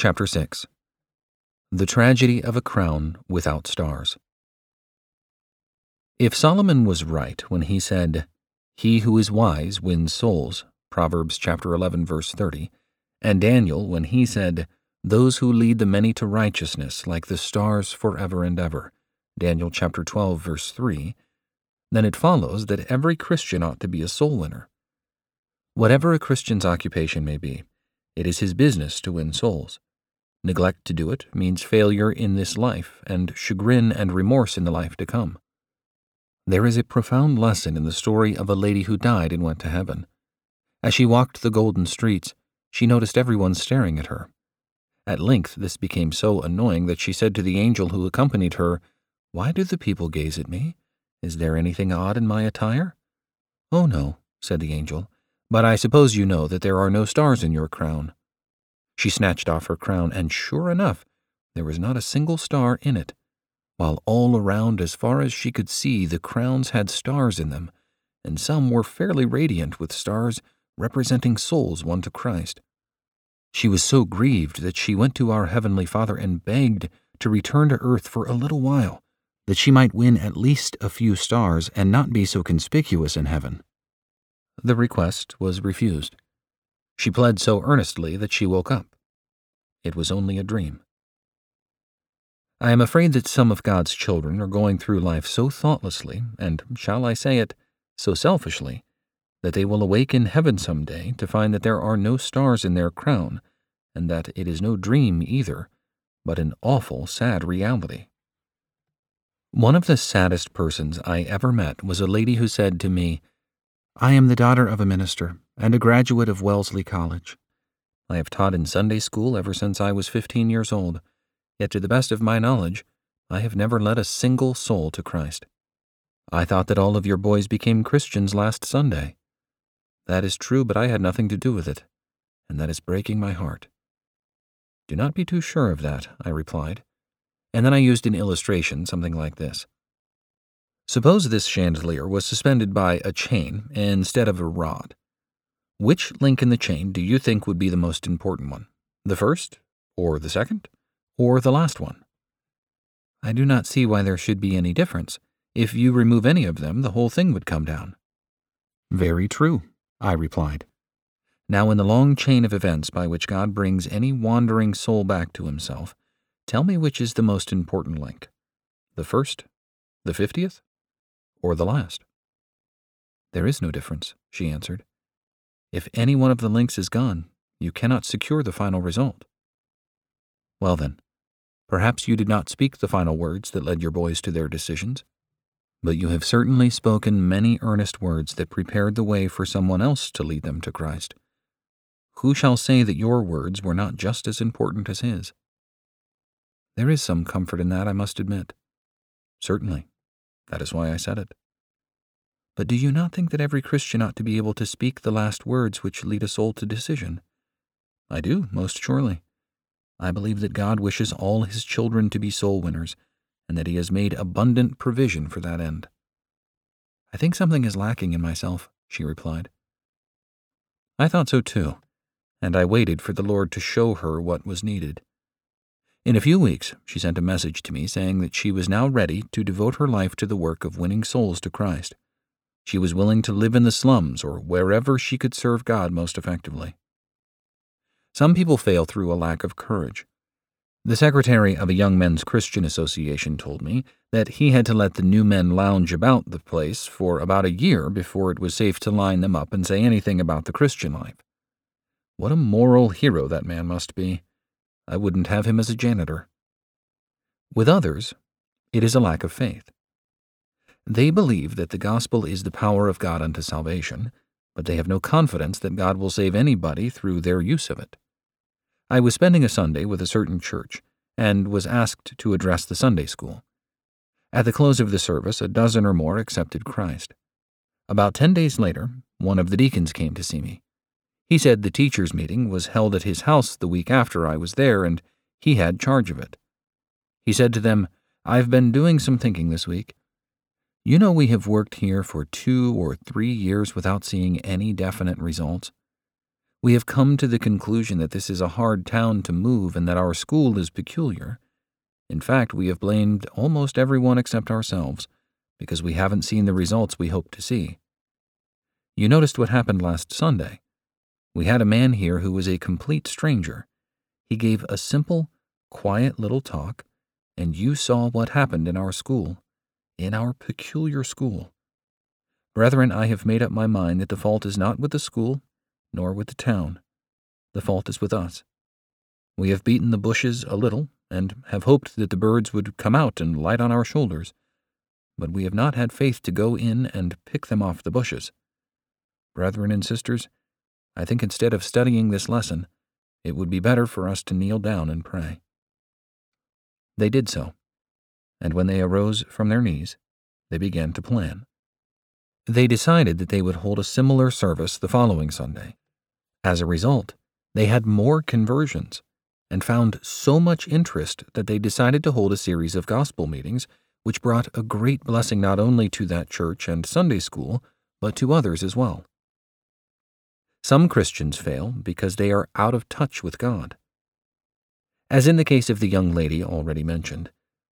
Chapter 6 The Tragedy of a Crown Without Stars. If Solomon was right when he said, He who is wise wins souls, Proverbs chapter 11 verse 30, and Daniel when he said, Those who lead the many to righteousness like the stars forever and ever, Daniel chapter 12 verse 3, then it follows that every Christian ought to be a soul winner. Whatever a Christian's occupation may be, it is his business to win souls. Neglect to do it means failure in this life and chagrin and remorse in the life to come. There is a profound lesson in the story of a lady who died and went to heaven. As she walked the golden streets, she noticed everyone staring at her. At length, this became so annoying that she said to the angel who accompanied her, Why do the people gaze at me? Is there anything odd in my attire? Oh, no, said the angel. But I suppose you know that there are no stars in your crown. She snatched off her crown, and sure enough, there was not a single star in it, while all around, as far as she could see, the crowns had stars in them, and some were fairly radiant with stars representing souls won to Christ. She was so grieved that she went to our Heavenly Father and begged to return to earth for a little while, that she might win at least a few stars and not be so conspicuous in heaven. The request was refused. She pled so earnestly that she woke up. It was only a dream. I am afraid that some of God's children are going through life so thoughtlessly, and, shall I say it, so selfishly, that they will awake in heaven some day to find that there are no stars in their crown, and that it is no dream either, but an awful, sad reality. One of the saddest persons I ever met was a lady who said to me, I am the daughter of a minister and a graduate of Wellesley College. I have taught in Sunday school ever since I was 15 years old, yet to the best of my knowledge, I have never led a single soul to Christ. I thought that all of your boys became Christians last Sunday. That is true, but I had nothing to do with it, and that is breaking my heart. Do not be too sure of that, I replied, and then I used an illustration, something like this. Suppose this chandelier was suspended by a chain instead of a rod. Which link in the chain do you think would be the most important one? The first, or the second, or the last one? I do not see why there should be any difference. If you remove any of them, the whole thing would come down. Very true, I replied. Now, in the long chain of events by which God brings any wandering soul back to himself, tell me which is the most important link the first, the fiftieth, or the last? There is no difference, she answered. If any one of the links is gone, you cannot secure the final result. Well then, perhaps you did not speak the final words that led your boys to their decisions, but you have certainly spoken many earnest words that prepared the way for someone else to lead them to Christ. Who shall say that your words were not just as important as his? There is some comfort in that, I must admit. Certainly. That is why I said it. But do you not think that every Christian ought to be able to speak the last words which lead a soul to decision? I do, most surely. I believe that God wishes all his children to be soul winners, and that he has made abundant provision for that end. I think something is lacking in myself, she replied. I thought so too, and I waited for the Lord to show her what was needed. In a few weeks, she sent a message to me saying that she was now ready to devote her life to the work of winning souls to Christ. She was willing to live in the slums or wherever she could serve God most effectively. Some people fail through a lack of courage. The secretary of a Young Men's Christian Association told me that he had to let the new men lounge about the place for about a year before it was safe to line them up and say anything about the Christian life. What a moral hero that man must be. I wouldn't have him as a janitor. With others, it is a lack of faith. They believe that the gospel is the power of God unto salvation, but they have no confidence that God will save anybody through their use of it. I was spending a Sunday with a certain church and was asked to address the Sunday school. At the close of the service, a dozen or more accepted Christ. About ten days later, one of the deacons came to see me. He said the teachers' meeting was held at his house the week after I was there, and he had charge of it. He said to them, I've been doing some thinking this week. You know, we have worked here for two or three years without seeing any definite results. We have come to the conclusion that this is a hard town to move and that our school is peculiar. In fact, we have blamed almost everyone except ourselves because we haven't seen the results we hoped to see. You noticed what happened last Sunday. We had a man here who was a complete stranger. He gave a simple, quiet little talk, and you saw what happened in our school, in our peculiar school. Brethren, I have made up my mind that the fault is not with the school, nor with the town. The fault is with us. We have beaten the bushes a little, and have hoped that the birds would come out and light on our shoulders, but we have not had faith to go in and pick them off the bushes. Brethren and sisters, I think instead of studying this lesson, it would be better for us to kneel down and pray. They did so, and when they arose from their knees, they began to plan. They decided that they would hold a similar service the following Sunday. As a result, they had more conversions and found so much interest that they decided to hold a series of gospel meetings, which brought a great blessing not only to that church and Sunday school, but to others as well. Some Christians fail because they are out of touch with God. As in the case of the young lady already mentioned,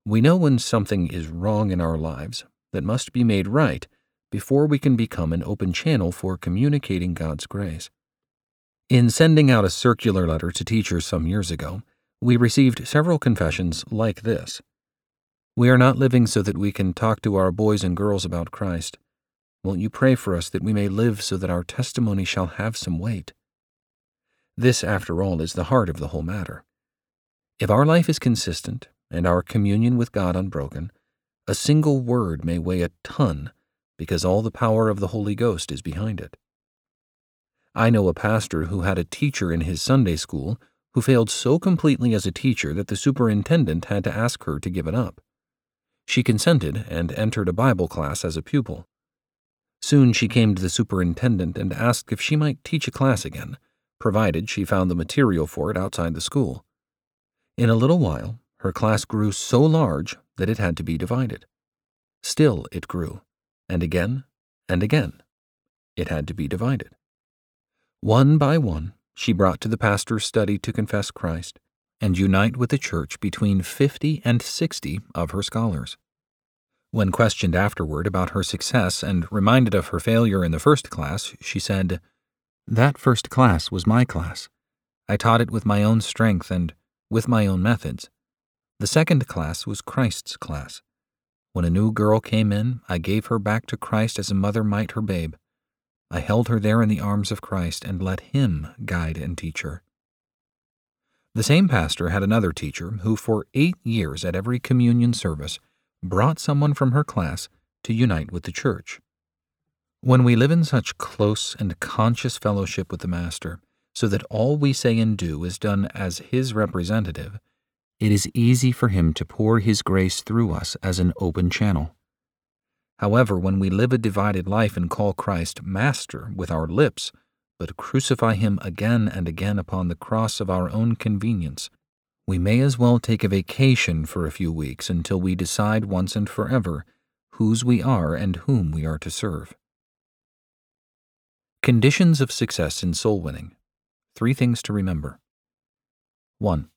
we know when something is wrong in our lives that must be made right before we can become an open channel for communicating God's grace. In sending out a circular letter to teachers some years ago, we received several confessions like this We are not living so that we can talk to our boys and girls about Christ. Won't you pray for us that we may live so that our testimony shall have some weight? This, after all, is the heart of the whole matter. If our life is consistent and our communion with God unbroken, a single word may weigh a ton because all the power of the Holy Ghost is behind it. I know a pastor who had a teacher in his Sunday school who failed so completely as a teacher that the superintendent had to ask her to give it up. She consented and entered a Bible class as a pupil. Soon she came to the superintendent and asked if she might teach a class again, provided she found the material for it outside the school. In a little while, her class grew so large that it had to be divided. Still it grew, and again and again. It had to be divided. One by one, she brought to the pastor's study to confess Christ and unite with the church between 50 and 60 of her scholars. When questioned afterward about her success and reminded of her failure in the first class, she said, That first class was my class. I taught it with my own strength and with my own methods. The second class was Christ's class. When a new girl came in, I gave her back to Christ as a mother might her babe. I held her there in the arms of Christ and let Him guide and teach her. The same pastor had another teacher who, for eight years at every communion service, brought someone from her class to unite with the church. When we live in such close and conscious fellowship with the Master, so that all we say and do is done as His representative, it is easy for Him to pour His grace through us as an open channel. However, when we live a divided life and call Christ Master with our lips, but crucify Him again and again upon the cross of our own convenience, we may as well take a vacation for a few weeks until we decide once and forever whose we are and whom we are to serve. Conditions of success in soul winning. Three things to remember. 1.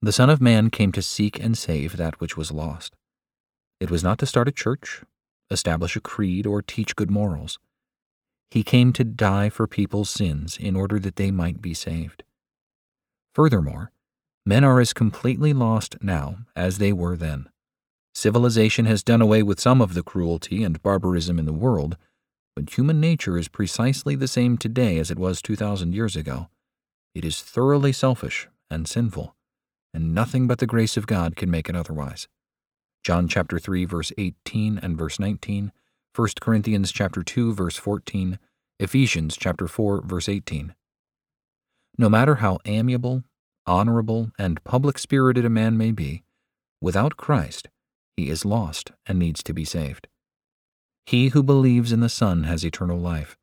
The Son of Man came to seek and save that which was lost. It was not to start a church, establish a creed, or teach good morals. He came to die for people's sins in order that they might be saved. Furthermore, Men are as completely lost now as they were then. Civilization has done away with some of the cruelty and barbarism in the world, but human nature is precisely the same today as it was 2,000 years ago. It is thoroughly selfish and sinful, and nothing but the grace of God can make it otherwise. John chapter 3 verse 18 and verse 19, 1 Corinthians chapter 2 verse 14, Ephesians chapter 4 verse 18. No matter how amiable, honorable, and public spirited a man may be, without Christ, he is lost and needs to be saved. He who believes in the Son has eternal life,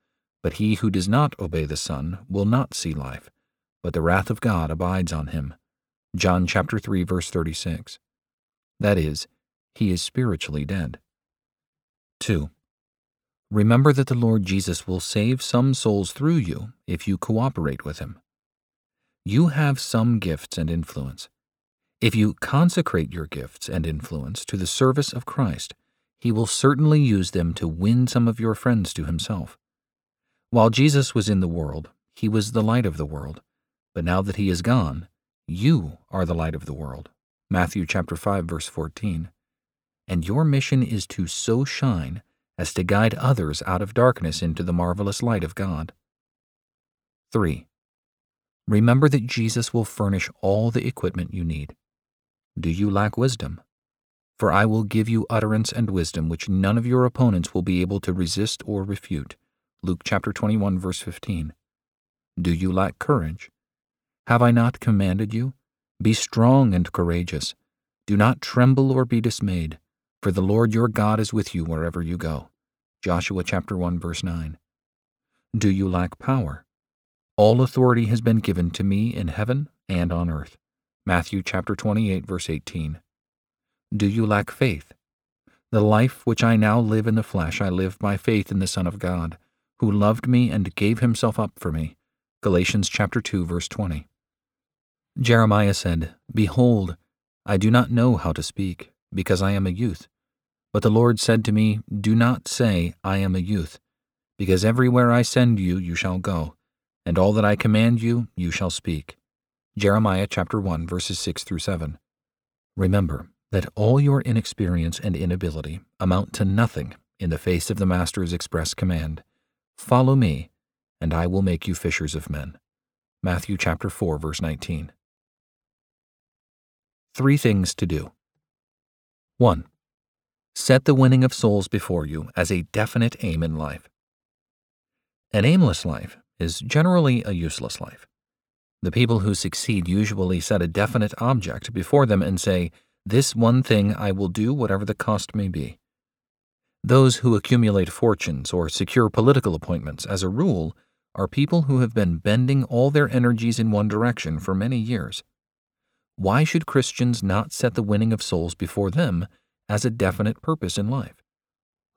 but he who does not obey the Son will not see life, but the wrath of God abides on him. John chapter 3 verse 36. That is, he is spiritually dead. 2. Remember that the Lord Jesus will save some souls through you if you cooperate with him. You have some gifts and influence. If you consecrate your gifts and influence to the service of Christ, he will certainly use them to win some of your friends to himself. While Jesus was in the world, he was the light of the world. But now that he is gone, you are the light of the world. Matthew chapter 5 verse 14. And your mission is to so shine as to guide others out of darkness into the marvelous light of God. 3. Remember that Jesus will furnish all the equipment you need. Do you lack wisdom? For I will give you utterance and wisdom which none of your opponents will be able to resist or refute. Luke chapter 21 verse 15. Do you lack courage? Have I not commanded you? Be strong and courageous. Do not tremble or be dismayed, for the Lord your God is with you wherever you go. Joshua chapter 1 verse 9. Do you lack power? All authority has been given to me in heaven and on earth. Matthew chapter 28 verse 18. Do you lack faith? The life which I now live in the flesh I live by faith in the Son of God, who loved me and gave himself up for me. Galatians chapter 2 verse 20. Jeremiah said, Behold, I do not know how to speak, because I am a youth. But the Lord said to me, Do not say, I am a youth, because everywhere I send you, you shall go, and all that I command you, you shall speak. Jeremiah chapter 1 verses 6 through 7. Remember, that all your inexperience and inability amount to nothing in the face of the Master's express command Follow me, and I will make you fishers of men. Matthew chapter 4 verse 19. Three things to do. 1. Set the winning of souls before you as a definite aim in life. An aimless life is generally a useless life. The people who succeed usually set a definite object before them and say, this one thing I will do whatever the cost may be. Those who accumulate fortunes or secure political appointments, as a rule, are people who have been bending all their energies in one direction for many years. Why should Christians not set the winning of souls before them as a definite purpose in life?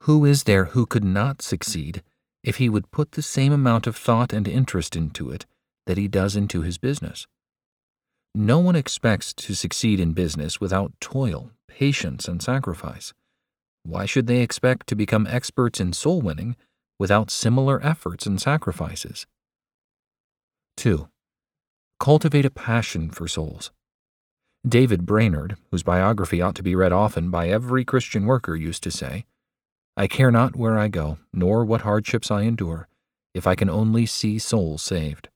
Who is there who could not succeed if he would put the same amount of thought and interest into it that he does into his business? No one expects to succeed in business without toil, patience, and sacrifice. Why should they expect to become experts in soul winning without similar efforts and sacrifices? 2. Cultivate a passion for souls. David Brainerd, whose biography ought to be read often by every Christian worker, used to say, I care not where I go, nor what hardships I endure, if I can only see souls saved.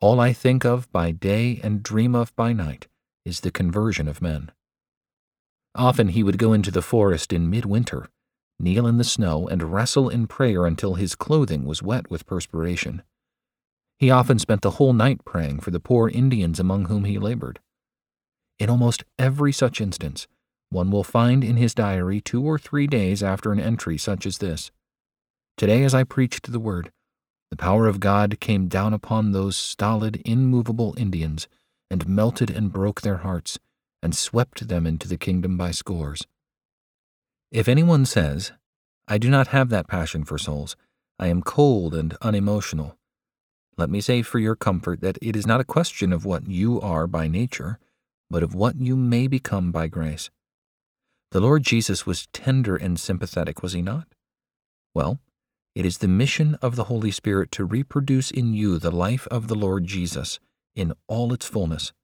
All I think of by day and dream of by night is the conversion of men. Often he would go into the forest in midwinter, kneel in the snow, and wrestle in prayer until his clothing was wet with perspiration. He often spent the whole night praying for the poor Indians among whom he labored. In almost every such instance, one will find in his diary two or three days after an entry such as this Today, as I preached the word, the power of God came down upon those stolid, immovable Indians and melted and broke their hearts and swept them into the kingdom by scores. If anyone says, I do not have that passion for souls, I am cold and unemotional, let me say for your comfort that it is not a question of what you are by nature, but of what you may become by grace. The Lord Jesus was tender and sympathetic, was he not? Well, it is the mission of the Holy Spirit to reproduce in you the life of the Lord Jesus in all its fullness.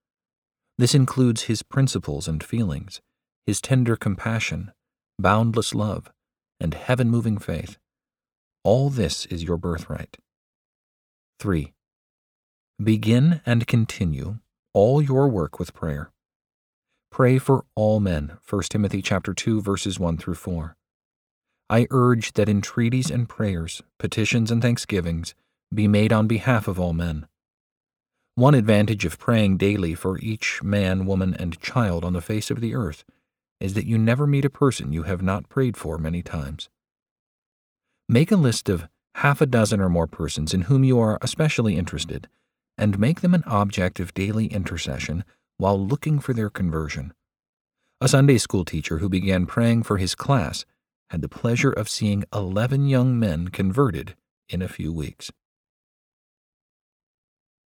This includes his principles and feelings, his tender compassion, boundless love, and heaven moving faith. All this is your birthright. 3. Begin and continue all your work with prayer. Pray for all men. 1 Timothy chapter 2 verses 1 through 4. I urge that entreaties and prayers, petitions and thanksgivings be made on behalf of all men. One advantage of praying daily for each man, woman, and child on the face of the earth is that you never meet a person you have not prayed for many times. Make a list of half a dozen or more persons in whom you are especially interested, and make them an object of daily intercession while looking for their conversion. A Sunday school teacher who began praying for his class had the pleasure of seeing 11 young men converted in a few weeks.